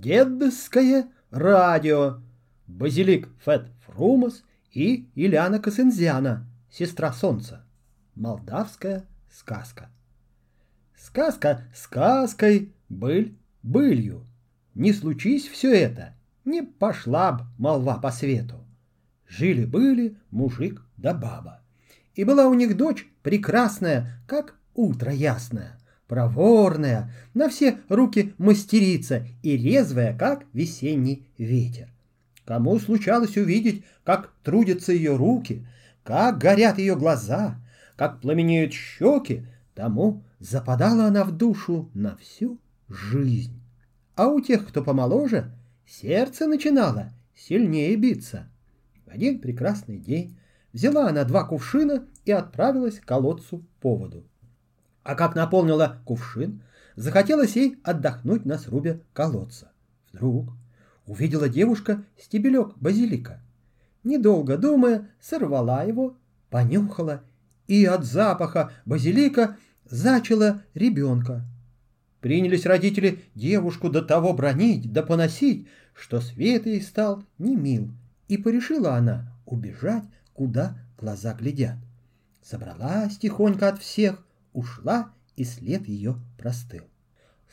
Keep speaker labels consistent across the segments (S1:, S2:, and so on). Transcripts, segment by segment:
S1: Дедское радио. Базилик Фет Фрумас и Ильяна Косензяна, сестра солнца. Молдавская сказка. Сказка сказкой, быль былью. Не случись все это, не пошла б молва по свету. Жили-были мужик да баба. И была у них дочь прекрасная, как утро ясное, проворная, на все руки мастерица и резвая, как весенний ветер. Кому случалось увидеть, как трудятся ее руки, как горят ее глаза, как пламенеют щеки, тому западала она в душу на всю жизнь. А у тех, кто помоложе, сердце начинало сильнее биться. В один прекрасный день взяла она два кувшина и отправилась к колодцу по воду. А как наполнила кувшин, захотелось ей отдохнуть на срубе колодца. Вдруг увидела девушка стебелек базилика. Недолго думая, сорвала его, понюхала и от запаха базилика зачала ребенка. Принялись родители девушку до того бронить, да поносить, что свет ей стал немил, и порешила она убежать, куда глаза глядят. Собралась тихонько от всех, ушла, и след ее простыл.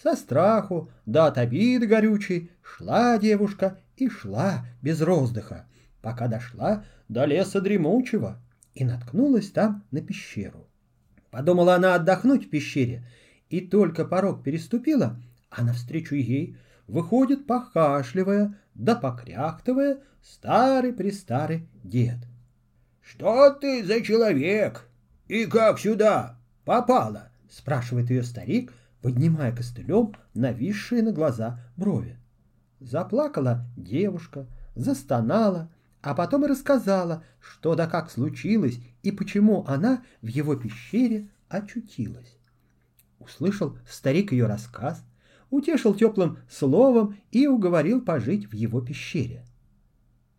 S1: Со страху, да от обиды горючей, шла девушка и шла без роздыха, пока дошла до леса дремучего и наткнулась там на пещеру. Подумала она отдохнуть в пещере, и только порог переступила, а навстречу ей выходит, похашливая, да покряхтывая, старый-престарый дед.
S2: — Что ты за человек? И как сюда попала?
S1: — спрашивает ее старик, поднимая костылем нависшие на глаза брови. Заплакала девушка, застонала, а потом и рассказала, что да как случилось и почему она в его пещере очутилась. Услышал старик ее рассказ, утешил теплым словом и уговорил пожить в его пещере.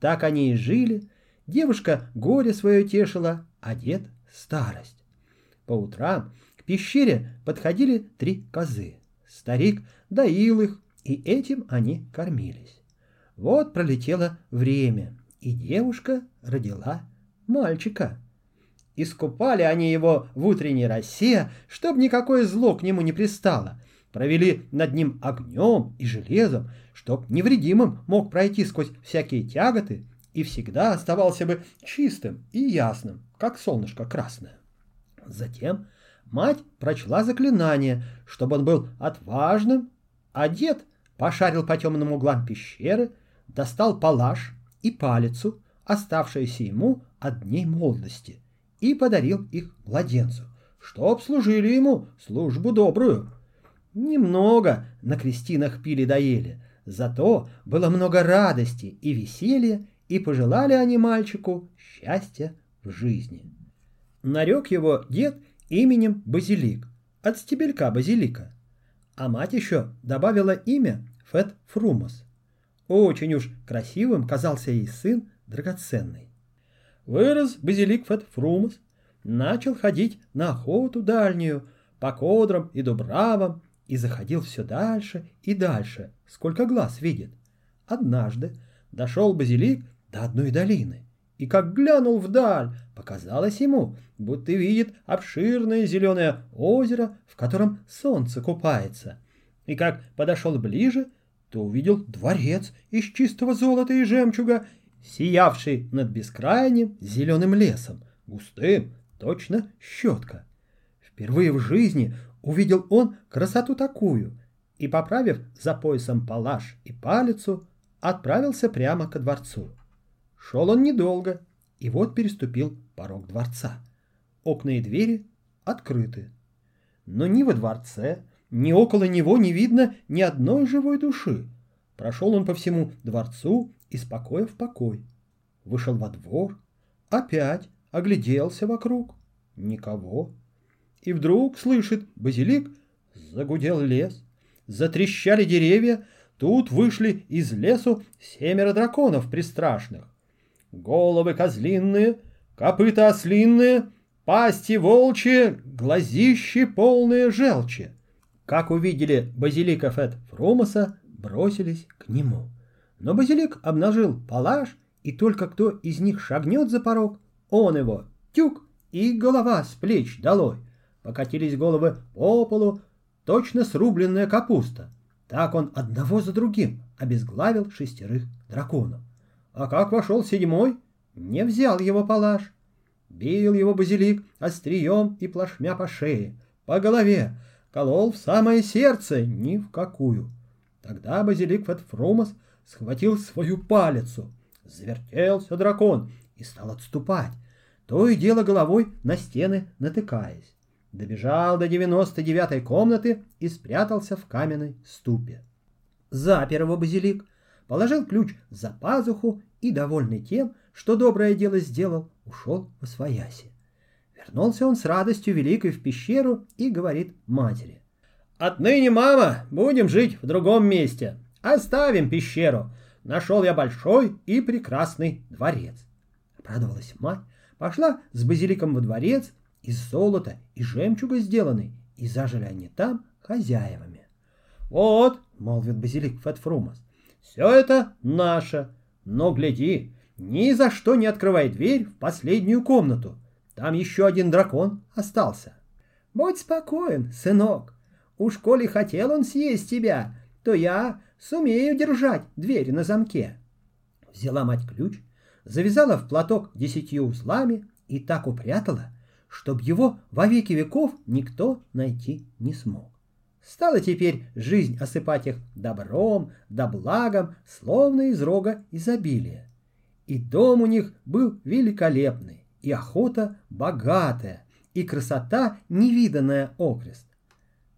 S1: Так они и жили, девушка горе свое тешила, а дед — старость. По утрам к пещере подходили три козы. Старик доил их, и этим они кормились. Вот пролетело время, и девушка родила мальчика. Искупали они его в утренней росе, чтоб никакое зло к нему не пристало. Провели над ним огнем и железом, чтоб невредимым мог пройти сквозь всякие тяготы и всегда оставался бы чистым и ясным, как солнышко красное. Затем мать прочла заклинание, чтобы он был отважным, а дед пошарил по темным углам пещеры, достал палаш и палицу, оставшиеся ему от дней молодости, и подарил их младенцу, чтоб служили ему службу добрую. Немного на крестинах пили доели, зато было много радости и веселья, и пожелали они мальчику счастья в жизни. Нарек его дед именем Базилик, от стебелька базилика, а мать еще добавила имя Фет Фрумос. Очень уж красивым казался ей сын драгоценный. Вырос базилик Фет Фрумос, начал ходить на охоту дальнюю, по кодрам и дубравам, и заходил все дальше и дальше, сколько глаз видит. Однажды дошел базилик до одной долины, и как глянул вдаль, показалось ему, будто видит обширное зеленое озеро, в котором солнце купается. И как подошел ближе, то увидел дворец из чистого золота и жемчуга, сиявший над бескрайним зеленым лесом, густым, точно щетка. Впервые в жизни увидел он красоту такую и, поправив за поясом палаш и палицу, отправился прямо ко дворцу. Шел он недолго, и вот переступил порог дворца. Окна и двери открыты. Но ни во дворце, ни около него не видно ни одной живой души. Прошел он по всему дворцу из покоя в покой. Вышел во двор, опять огляделся вокруг. Никого. И вдруг слышит базилик, загудел лес, затрещали деревья, тут вышли из лесу семеро драконов пристрашных. Головы козлинные, копыта ослинные, пасти волчьи, глазищи полные желчи. Как увидели базилика Фет Фрумаса, бросились к нему. Но Базилик обнажил палаш, и только кто из них шагнет за порог, он его тюк, и голова с плеч долой. Покатились головы по полу, точно срубленная капуста. Так он одного за другим обезглавил шестерых драконов. А как вошел седьмой, не взял его палаш. Бил его базилик острием и плашмя по шее, по голове, колол в самое сердце, ни в какую. Тогда базилик Фетфрумас схватил свою палицу, завертелся дракон и стал отступать, то и дело головой на стены натыкаясь. Добежал до девяносто девятой комнаты и спрятался в каменной ступе. Запер его базилик, положил ключ за пазуху и, довольный тем, что доброе дело сделал, ушел во свояси. Вернулся он с радостью великой в пещеру и говорит матери. «Отныне, мама, будем жить в другом месте. Оставим пещеру. Нашел я большой и прекрасный дворец». Обрадовалась мать, пошла с базиликом во дворец, из золота и жемчуга сделанный, и зажили они там хозяевами. «Вот», — молвит базилик Фетфрумас, — «все это наше, но гляди, ни за что не открывай дверь в последнюю комнату. Там еще один дракон остался. Будь спокоен, сынок. Уж коли хотел он съесть тебя, то я сумею держать дверь на замке. Взяла мать ключ, завязала в платок десятью узлами и так упрятала, чтоб его во веки веков никто найти не смог. Стала теперь жизнь осыпать их добром да благом, словно из рога изобилия. И дом у них был великолепный, и охота богатая, и красота невиданная окрест.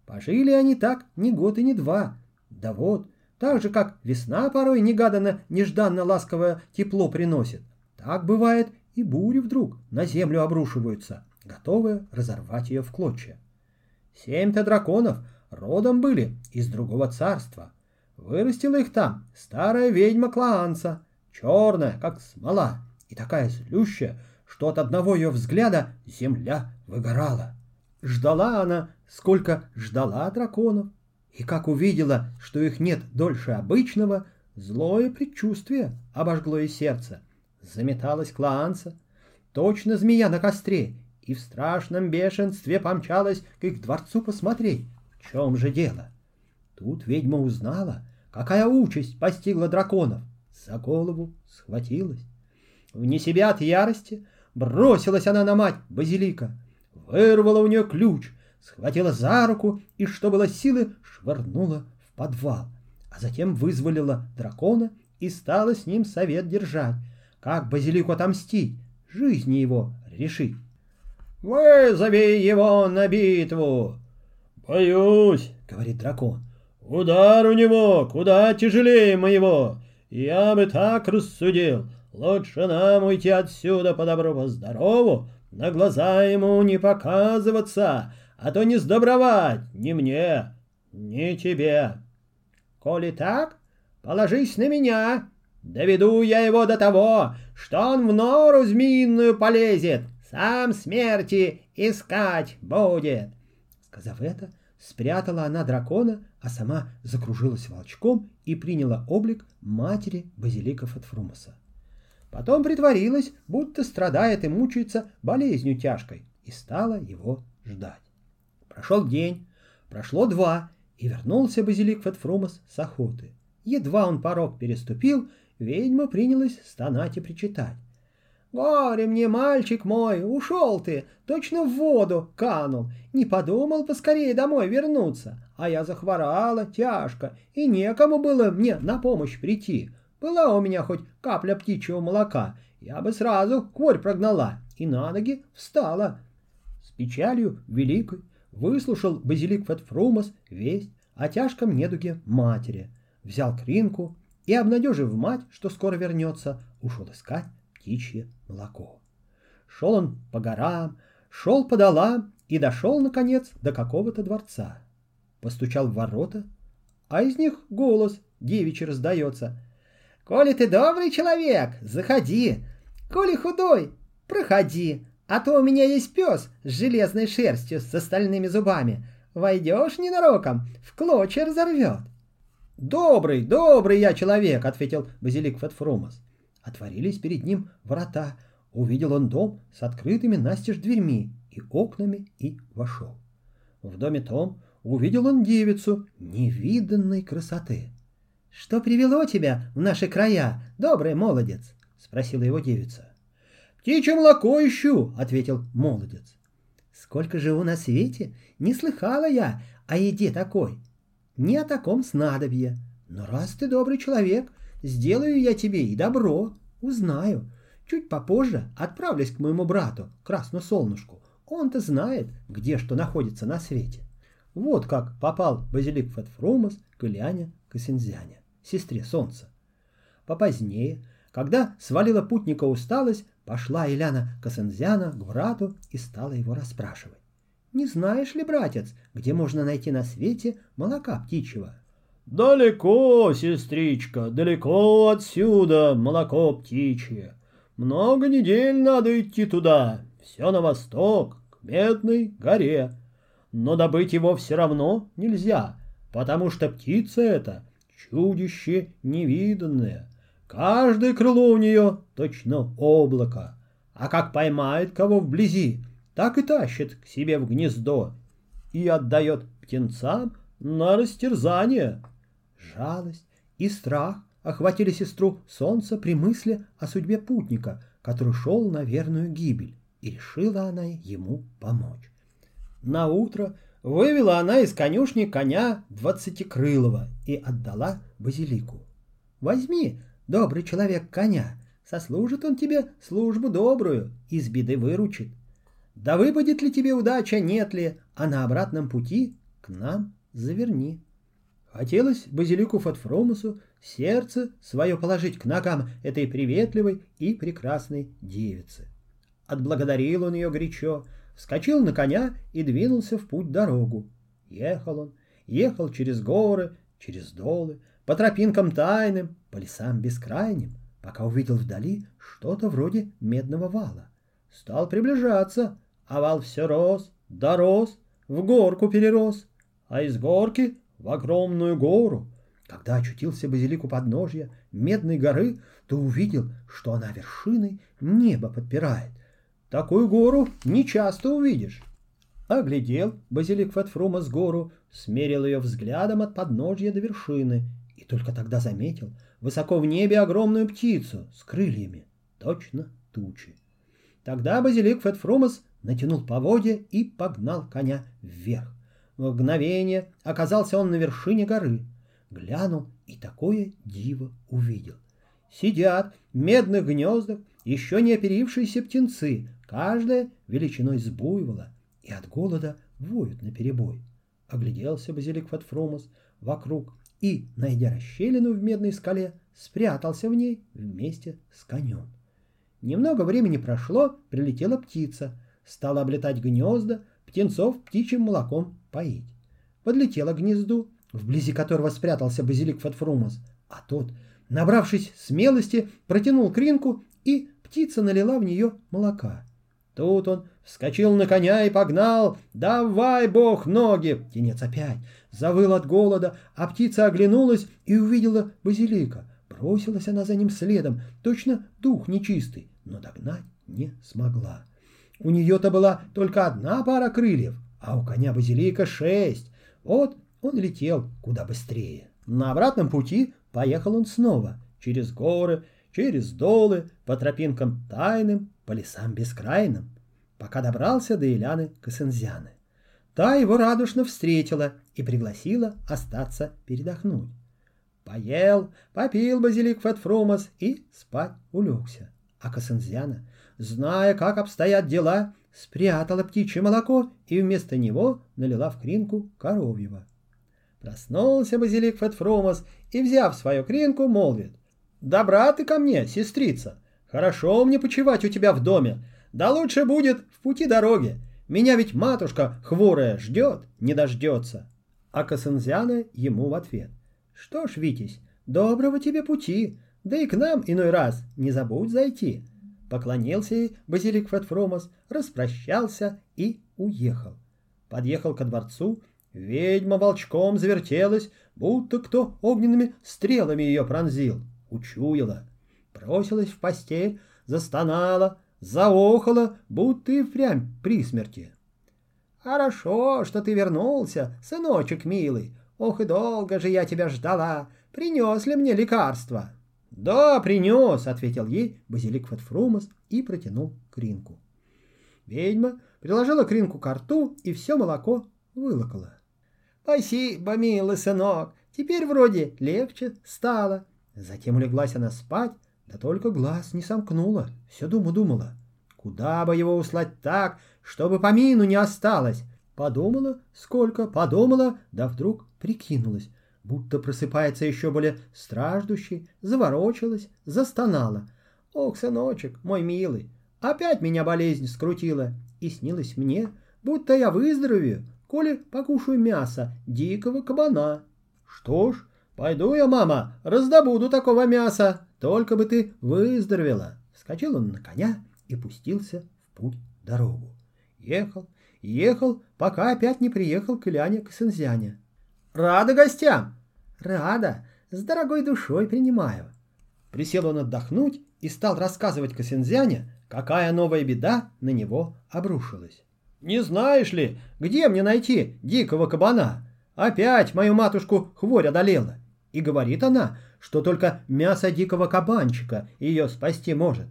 S1: Пожили они так ни год и ни два. Да вот, так же, как весна порой негаданно, нежданно ласковое тепло приносит, так бывает и бури вдруг на землю обрушиваются, готовые разорвать ее в клочья. Семь-то драконов родом были из другого царства. Вырастила их там старая ведьма Клаанца, черная, как смола, и такая злющая, что от одного ее взгляда земля выгорала. Ждала она, сколько ждала драконов, и как увидела, что их нет дольше обычного, злое предчувствие обожгло ей сердце. Заметалась Клаанца, точно змея на костре, и в страшном бешенстве помчалась к их дворцу посмотреть, в чем же дело. Тут ведьма узнала, какая участь постигла драконов — за голову схватилась. Вне себя от ярости бросилась она на мать Базилика, вырвала у нее ключ, схватила за руку и, что было силы, швырнула в подвал, а затем вызволила дракона и стала с ним совет держать, как Базилику отомстить, жизни его решить. «Вызови его на битву!» «Боюсь», — говорит дракон. «Удар у него куда тяжелее моего. Я бы так рассудил. Лучше нам уйти отсюда по добру, по здорову, на глаза ему не показываться, а то не сдобровать ни мне, ни тебе. Коли так, положись на меня, доведу я его до того, что он в нору змеиную полезет, сам смерти искать будет. Сказав это, спрятала она дракона, а сама закружилась волчком и приняла облик матери базиликов от Фрумаса. Потом притворилась, будто страдает и мучается болезнью тяжкой, и стала его ждать. Прошел день, прошло два, и вернулся базилик Фетфрумас с охоты. Едва он порог переступил, ведьма принялась стонать и причитать. «Горе мне, мальчик мой, ушел ты, точно в воду канул, не подумал поскорее домой вернуться, а я захворала тяжко, и некому было мне на помощь прийти. Была у меня хоть капля птичьего молока, я бы сразу корь прогнала и на ноги встала». С печалью великой выслушал базилик Фетфрумас весть о тяжком недуге матери, взял кринку и, обнадежив мать, что скоро вернется, ушел искать птичье молоко. Шел он по горам, шел по долам и дошел, наконец, до какого-то дворца. Постучал в ворота, а из них голос девичий раздается. «Коли ты добрый человек, заходи! Коли худой, проходи, а то у меня есть пес с железной шерстью с остальными зубами. Войдешь ненароком, в клочья разорвет». «Добрый, добрый я человек», — ответил Базилик Фетфромас. Отворились перед ним врата. Увидел он дом с открытыми настежь дверьми и окнами и вошел. В доме том увидел он девицу невиданной красоты. «Что привело тебя в наши края, добрый молодец?» — спросила его девица.
S2: «Птичье молоко ищу», — ответил молодец.
S1: «Сколько живу на свете, не слыхала я о еде такой, ни о таком снадобье. Но раз ты добрый человек, сделаю я тебе и добро, узнаю. Чуть попозже отправлюсь к моему брату, Красному Солнышку. Он-то знает, где что находится на свете. Вот как попал Базилик Фетфрумас к Ильяне Косензяне, сестре Солнца. Попозднее, когда свалила путника усталость, пошла Ильяна Косензяна к брату и стала его расспрашивать. «Не знаешь ли, братец, где можно найти на свете молока птичьего?»
S2: «Далеко, сестричка, далеко отсюда молоко птичье. Много недель надо идти туда, все на восток, к Медной горе но добыть его все равно нельзя, потому что птица эта чудище невиданное. Каждое крыло у нее точно облако, а как поймает кого вблизи, так и тащит к себе в гнездо и отдает птенцам на растерзание.
S1: Жалость и страх охватили сестру солнца при мысли о судьбе путника, который шел на верную гибель, и решила она ему помочь. На утро вывела она из конюшни коня двадцатикрылого и отдала базилику. «Возьми, добрый человек, коня, сослужит он тебе службу добрую, из беды выручит. Да выпадет ли тебе удача, нет ли, а на обратном пути к нам заверни». Хотелось базилику Фатфромусу сердце свое положить к ногам этой приветливой и прекрасной девицы. Отблагодарил он ее горячо, вскочил на коня и двинулся в путь дорогу. Ехал он, ехал через горы, через долы, по тропинкам тайным, по лесам бескрайним, пока увидел вдали что-то вроде медного вала. Стал приближаться, а вал все рос, дорос, в горку перерос, а из горки в огромную гору. Когда очутился базилик у подножья медной горы, то увидел, что она вершиной небо подпирает, Такую гору не часто увидишь. Оглядел базилик Фетфрума с гору, смерил ее взглядом от подножья до вершины и только тогда заметил высоко в небе огромную птицу с крыльями, точно тучи. Тогда базилик Фетфрумас натянул поводья и погнал коня вверх. В мгновение оказался он на вершине горы. Глянул и такое диво увидел. Сидят в медных гнездах еще не оперившиеся птенцы, каждая величиной с буйвола, и от голода воют наперебой. Огляделся базилик Фатфромус вокруг и, найдя расщелину в медной скале, спрятался в ней вместе с конем. Немного времени прошло, прилетела птица, стала облетать гнезда, птенцов птичьим молоком поить. Подлетела к гнезду, вблизи которого спрятался базилик Фатфрумус, а тот, набравшись смелости, протянул кринку, и птица налила в нее молока. Тут он вскочил на коня и погнал. «Давай, бог, ноги!» Птенец опять завыл от голода, а птица оглянулась и увидела базилика. Бросилась она за ним следом, точно дух нечистый, но догнать не смогла. У нее-то была только одна пара крыльев, а у коня базилика шесть. Вот он летел куда быстрее. На обратном пути поехал он снова, через горы, через долы, по тропинкам тайным, по лесам бескрайным, пока добрался до Иляны Косензяны. Та его радушно встретила и пригласила остаться передохнуть. Поел, попил базилик Фетфрумас и спать улегся. А Косензяна, зная, как обстоят дела, спрятала птичье молоко и вместо него налила в кринку коровьего. Проснулся базилик Фетфрумас и, взяв свою кринку, молвит. «Добра ты ко мне, сестрица! Хорошо мне почивать у тебя в доме, да лучше будет в пути дороги. Меня ведь матушка хворая ждет, не дождется. А Косынзяна ему в ответ. Что ж, Витязь, доброго тебе пути, да и к нам иной раз не забудь зайти. Поклонился ей Базилик Фетфромос, распрощался и уехал. Подъехал ко дворцу, Ведьма волчком завертелась, будто кто огненными стрелами ее пронзил. Учуяла. Бросилась в постель, застонала, заохала, будто и впрямь при смерти. «Хорошо, что ты вернулся, сыночек милый. Ох и долго же я тебя ждала. Принес ли мне лекарство?» «Да, принес», — ответил ей базилик Фатфрумас и протянул кринку. Ведьма приложила кринку к рту и все молоко вылокала. «Спасибо, милый сынок, теперь вроде легче стало». Затем улеглась она спать, да только глаз не сомкнула, все думу думала. Куда бы его услать так, чтобы помину не осталось? Подумала, сколько, подумала, да вдруг прикинулась, будто просыпается еще более страждущий, заворочилась, застонала. «Ох, сыночек, мой милый, опять меня болезнь скрутила, и снилось мне, будто я выздоровею, коли покушаю мясо дикого кабана. Что ж, пойду я, мама, раздобуду такого мяса, только бы ты выздоровела. Скочил он на коня и пустился в путь дорогу. Ехал, ехал, пока опять не приехал к Иляне Косензяне. «Рада гостям?» «Рада, с дорогой душой принимаю». Присел он отдохнуть и стал рассказывать Косензяне, какая новая беда на него обрушилась. Не знаешь ли, где мне найти дикого кабана? Опять мою матушку хворь одолела. И говорит она, что только мясо дикого кабанчика ее спасти может.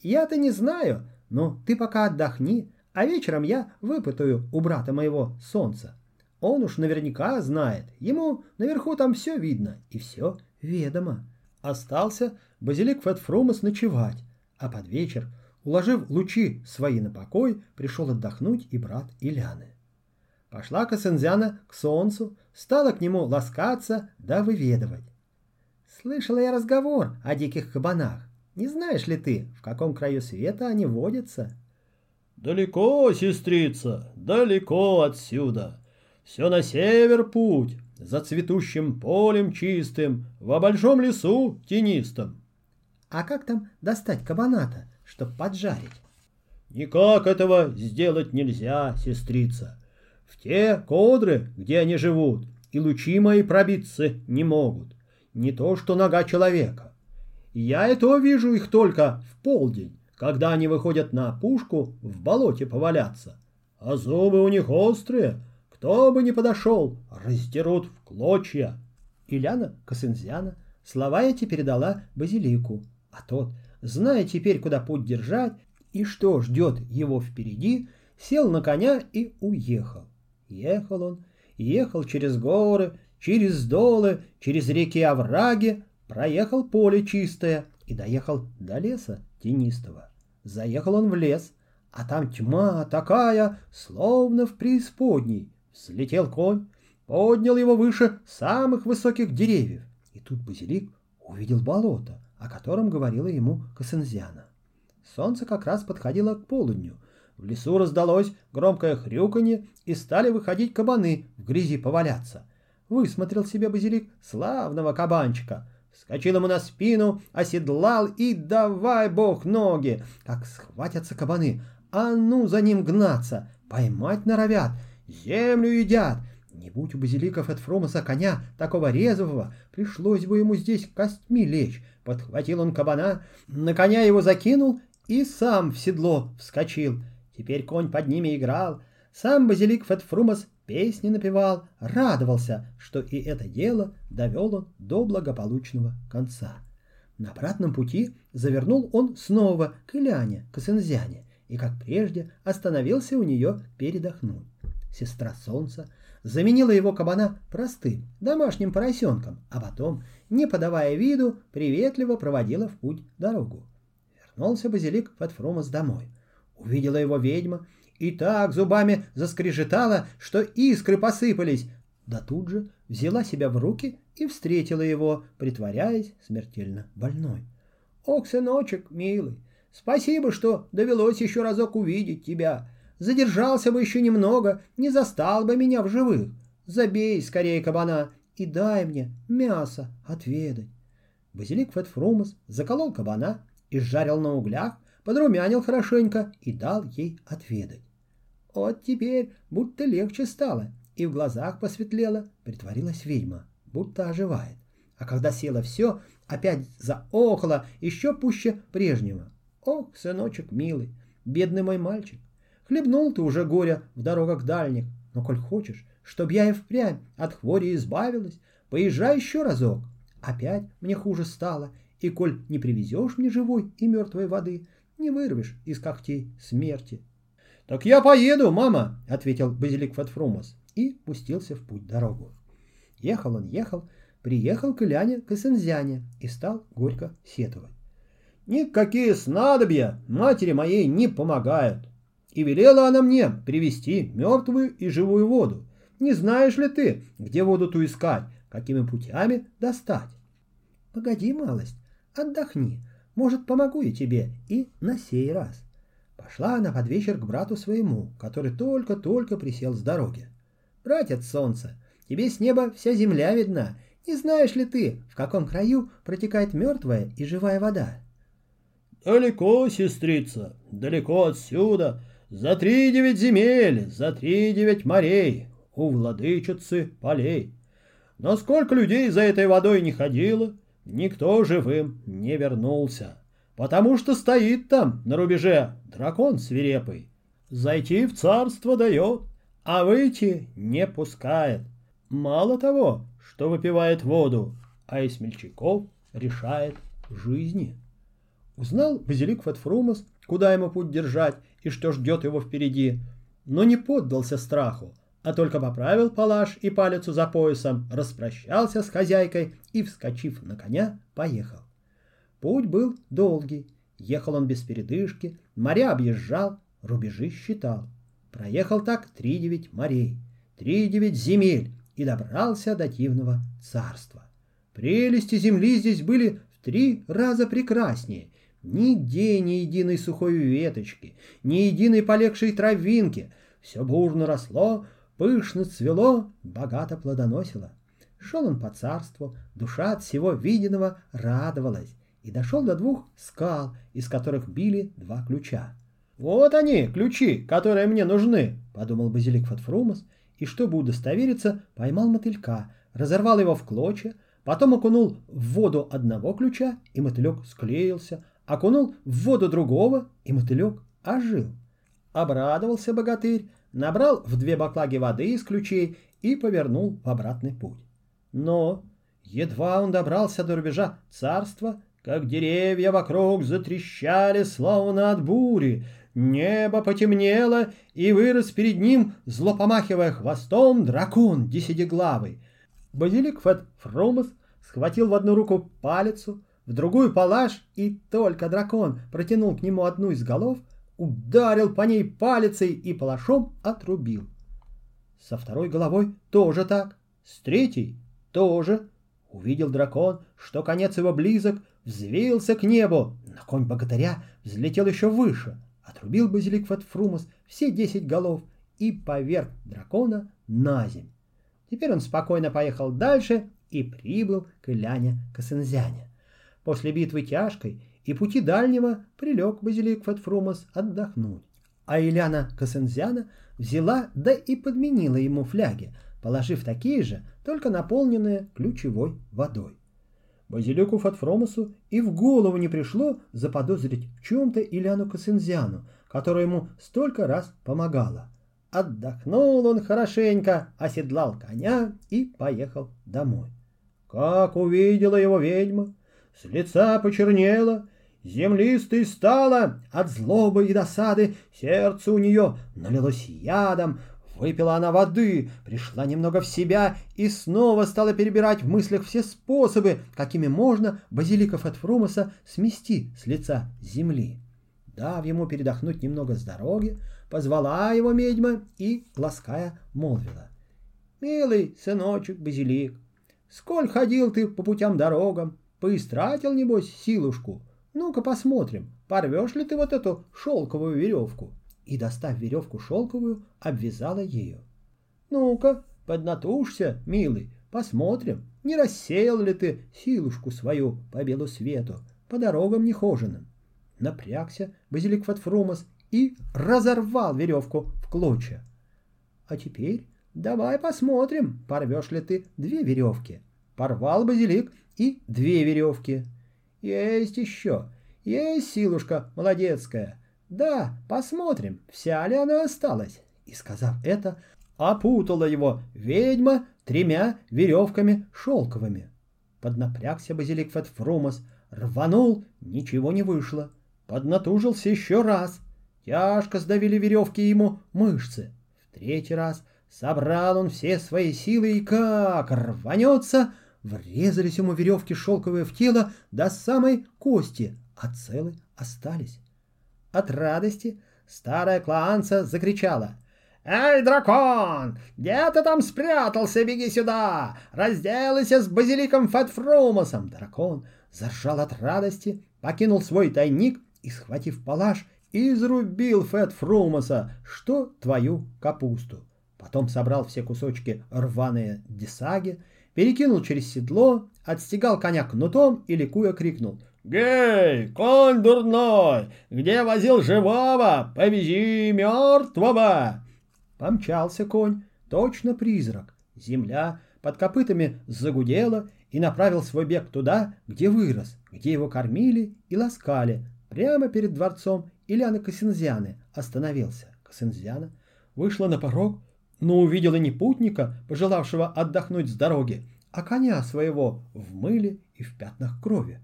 S1: Я-то не знаю, но ты пока отдохни, а вечером я выпытаю у брата моего солнца. Он уж наверняка знает, ему наверху там все видно и все ведомо. Остался базилик Фетфрумас ночевать, а под вечер Уложив лучи свои на покой, пришел отдохнуть и брат Иляны. Пошла Косензяна к солнцу, стала к нему ласкаться да выведывать. Слышала я разговор о диких кабанах. Не знаешь ли ты, в каком краю света они водятся?
S2: Далеко, сестрица, далеко отсюда. Все на север путь, за цветущим полем чистым, в большом лесу тенистом.
S1: А как там достать кабаната? чтобы поджарить.
S2: Никак этого сделать нельзя, сестрица. В те кодры, где они живут, и лучи мои пробиться не могут. Не то, что нога человека. Я это вижу их только в полдень, когда они выходят на опушку в болоте поваляться. А зубы у них острые, кто бы ни подошел, раздерут в клочья.
S1: Иляна Косынзяна слова эти передала Базилику, а тот — зная теперь, куда путь держать и что ждет его впереди, сел на коня и уехал. Ехал он, ехал через горы, через долы, через реки овраги, проехал поле чистое и доехал до леса тенистого. Заехал он в лес, а там тьма такая, словно в преисподней. Слетел конь, поднял его выше самых высоких деревьев. И тут Базилик увидел болото, о котором говорила ему Косензиана. Солнце как раз подходило к полудню. В лесу раздалось громкое хрюканье, и стали выходить кабаны в грязи поваляться. Высмотрел себе базилик славного кабанчика. Вскочил ему на спину, оседлал и давай бог ноги. Как схватятся кабаны, а ну за ним гнаться, поймать норовят, землю едят, не будь у базиликов от Фромаса коня такого резвого, пришлось бы ему здесь костьми лечь. Подхватил он кабана, на коня его закинул и сам в седло вскочил. Теперь конь под ними играл. Сам базилик Фетфрумас песни напевал, радовался, что и это дело довел он до благополучного конца. На обратном пути завернул он снова к Иляне, к Сензяне, и, как прежде, остановился у нее передохнуть. Сестра Солнца заменила его кабана простым, домашним поросенком, а потом, не подавая виду, приветливо проводила в путь дорогу. Вернулся базилик Фатфрумас домой. Увидела его ведьма и так зубами заскрежетала, что искры посыпались, да тут же взяла себя в руки и встретила его, притворяясь смертельно больной. «Ох, сыночек, милый, спасибо, что довелось еще разок увидеть тебя. Задержался бы еще немного, не застал бы меня в живых. Забей скорее кабана и дай мне мясо отведать. Базилик Фетфрумас заколол кабана и сжарил на углях, подрумянил хорошенько и дал ей отведать. Вот теперь будто легче стало, и в глазах посветлело, притворилась ведьма, будто оживает. А когда села все, опять заохала еще пуще прежнего. Ох, сыночек милый, бедный мой мальчик, хлебнул ты уже горя в дорогах дальних, но коль хочешь, чтоб я и впрямь от хвори избавилась, поезжай еще разок. Опять мне хуже стало, и коль не привезешь мне живой и мертвой воды, не вырвешь из когтей смерти. — Так я поеду, мама, — ответил Базилик Фатфрумас и пустился в путь дорогу. Ехал он, ехал, приехал к Иляне Кассензяне и стал горько сетовать. Никакие снадобья матери моей не помогают. И велела она мне привести мертвую и живую воду. Не знаешь ли ты, где воду ту искать, какими путями достать? Погоди, малость, отдохни, может, помогу я тебе и на сей раз. Пошла она под вечер к брату своему, который только-только присел с дороги. Братец солнце, тебе с неба вся земля видна. Не знаешь ли ты, в каком краю протекает мертвая и живая вода?
S2: Далеко, сестрица, далеко отсюда, за три девять земель, за три девять морей, у владычицы полей. Но сколько людей за этой водой не ходило, никто живым не вернулся, потому что стоит там на рубеже дракон свирепый. Зайти в царство дает, а выйти не пускает. Мало того, что выпивает воду, а из смельчаков решает жизни. Узнал Базилик Фатфрумас, куда ему путь держать и что ждет его впереди, но не поддался страху, а только поправил палаш и палицу за поясом, распрощался с хозяйкой и, вскочив на коня, поехал. Путь был долгий, ехал он без передышки, моря объезжал, рубежи считал. Проехал так три девять морей, три девять земель и добрался до дивного царства. Прелести земли здесь были в три раза прекраснее. Нигде ни единой сухой веточки, ни единой полегшей травинки. Все бурно росло, пышно цвело, богато плодоносило. Шел он по царству, душа от всего виденного радовалась, и дошел до двух скал, из которых били два ключа. «Вот они, ключи, которые мне нужны», — подумал Базилик Фатфрумас, и, чтобы удостовериться, поймал мотылька, разорвал его в клочья, потом окунул в воду одного ключа, и мотылек склеился, окунул в воду другого, и мотылек ожил. Обрадовался богатырь, набрал в две баклаги воды из ключей и повернул в обратный путь. Но едва он добрался до рубежа царства, как деревья вокруг затрещали, словно от бури, Небо потемнело, и вырос перед ним, зло помахивая хвостом, дракон десятиглавый. Базилик Фет Фрумас схватил в одну руку палицу, в другую палаш, и только дракон протянул к нему одну из голов, ударил по ней палицей и палашом отрубил. Со второй головой тоже так, с третьей тоже. Увидел дракон, что конец его близок, взвился к небу, но конь богатыря взлетел еще выше — отрубил базилик Фатфрумус все десять голов и поверг дракона на земь. Теперь он спокойно поехал дальше и прибыл к Иляне Косензяне. После битвы тяжкой и пути дальнего прилег базилик Фатфрумус отдохнуть. А Иляна Косензяна взяла да и подменила ему фляги, положив такие же, только наполненные ключевой водой. Базилику Фатфромасу и в голову не пришло заподозрить в чем-то Ильяну Косензяну, которая ему столько раз помогала. Отдохнул он хорошенько, оседлал коня и поехал домой. Как увидела его ведьма, с лица почернела, землистой стала, от злобы и досады сердце у нее налилось ядом, Выпила она воды, пришла немного в себя и снова стала перебирать в мыслях все способы, какими можно базиликов от Фрумаса смести с лица земли. Дав ему передохнуть немного с дороги, позвала его медьма и, лаская, молвила. «Милый сыночек Базилик, сколь ходил ты по путям дорогам, поистратил, небось, силушку. Ну-ка посмотрим, порвешь ли ты вот эту шелковую веревку?» и, достав веревку шелковую, обвязала ею. «Ну-ка, поднатужься, милый, посмотрим, не рассеял ли ты силушку свою по белу свету, по дорогам нехоженным». Напрягся Базилик Фатфрумас и разорвал веревку в клочья. «А теперь
S1: Давай посмотрим, порвешь ли ты две веревки. Порвал базилик и две веревки. Есть еще, есть силушка молодецкая. Да, посмотрим, вся ли она осталась. И, сказав это, опутала его ведьма тремя веревками шелковыми. Поднапрягся базилик Фетфрумас, рванул, ничего не вышло. Поднатужился еще раз. Тяжко сдавили веревки ему мышцы. В третий раз собрал он все свои силы и как рванется, врезались ему веревки шелковые в тело до самой кости, а целы остались. От радости старая Клаанца закричала — «Эй, дракон! Где ты там спрятался? Беги сюда! Разделайся с базиликом Фетфрумосом!» Дракон заржал от радости, покинул свой тайник и, схватив палаш, изрубил Фетфрумоса, что твою капусту. Потом собрал все кусочки рваные десаги, перекинул через седло, отстегал коня кнутом и ликуя крикнул «Гей, конь дурной, где возил живого, повези мертвого!» Помчался конь, точно призрак. Земля под копытами загудела и направил свой бег туда, где вырос, где его кормили и ласкали. Прямо перед дворцом Ильяна Косинзяны остановился. Косинзяна вышла на порог, но увидела не путника, пожелавшего отдохнуть с дороги, а коня своего в мыле и в пятнах крови.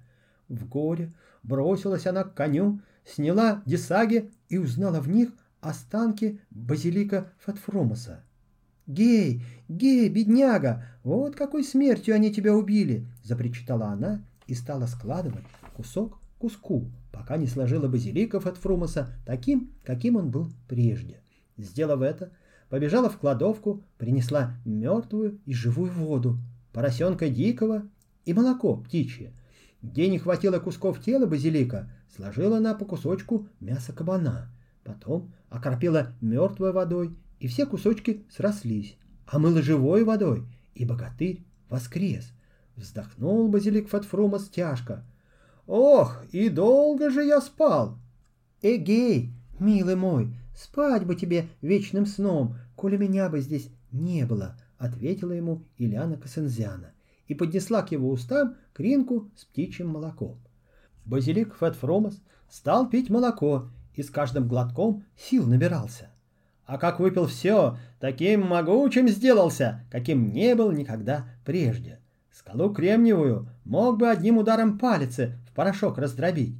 S1: В горе бросилась она к коню, сняла десаги и узнала в них останки базилика Фатфромоса. «Гей, гей, бедняга, вот какой смертью они тебя убили!» — запричитала она и стала складывать кусок куску, пока не сложила базилика Фатфрумоса таким, каким он был прежде. Сделав это, побежала в кладовку, принесла мертвую и живую воду, поросенка дикого и молоко птичье. Где не хватило кусков тела базилика, сложила она по кусочку мяса кабана. Потом окропила мертвой водой, и все кусочки срослись, а мыло живой водой, и богатырь воскрес. Вздохнул базилик Фатфрумас тяжко. «Ох, и долго же я спал!» «Эгей, милый мой, спать бы тебе вечным сном, коли меня бы здесь не было», — ответила ему Ильяна Косензяна и поднесла к его устам кринку с птичьим молоком. Базилик Фетфромас стал пить молоко и с каждым глотком сил набирался. А как выпил все, таким могучим сделался, каким не был никогда прежде. Скалу кремниевую мог бы одним ударом палицы в порошок раздробить.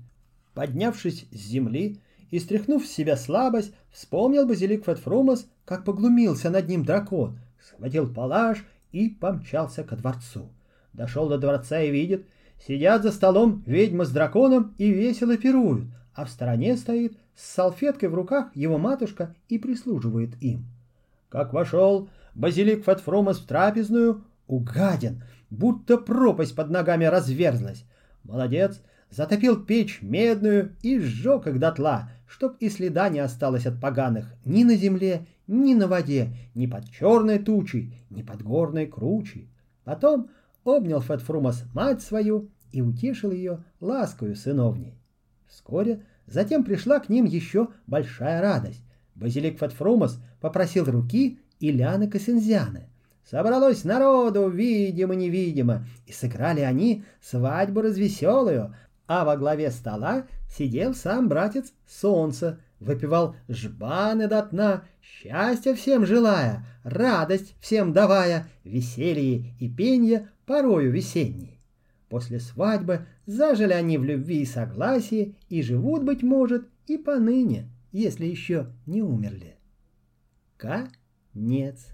S1: Поднявшись с земли и стряхнув с себя слабость, вспомнил базилик Фетфрумас, как поглумился над ним дракон, схватил палаш и помчался ко дворцу. Дошел до дворца и видит, сидят за столом ведьма с драконом и весело пируют, а в стороне стоит с салфеткой в руках его матушка и прислуживает им. Как вошел базилик Фатфромас в трапезную, угаден, будто пропасть под ногами разверзлась. Молодец, затопил печь медную и сжег их дотла, чтоб и следа не осталось от поганых ни на земле, ни на воде, ни под черной тучей, ни под горной кручей. Потом обнял Фатфрумас мать свою и утешил ее ласкою сыновней. Вскоре затем пришла к ним еще большая радость. Базилик Фатфрумас попросил руки Ильяны Косензяны. Собралось народу, видимо-невидимо, и сыграли они свадьбу развеселую, а во главе стола сидел сам братец Солнце, выпивал жбаны до дна, счастья всем желая, радость всем давая, веселье и пенье порою весенней. После свадьбы зажили они в любви и согласии и живут, быть может, и поныне, если еще не умерли. Конец.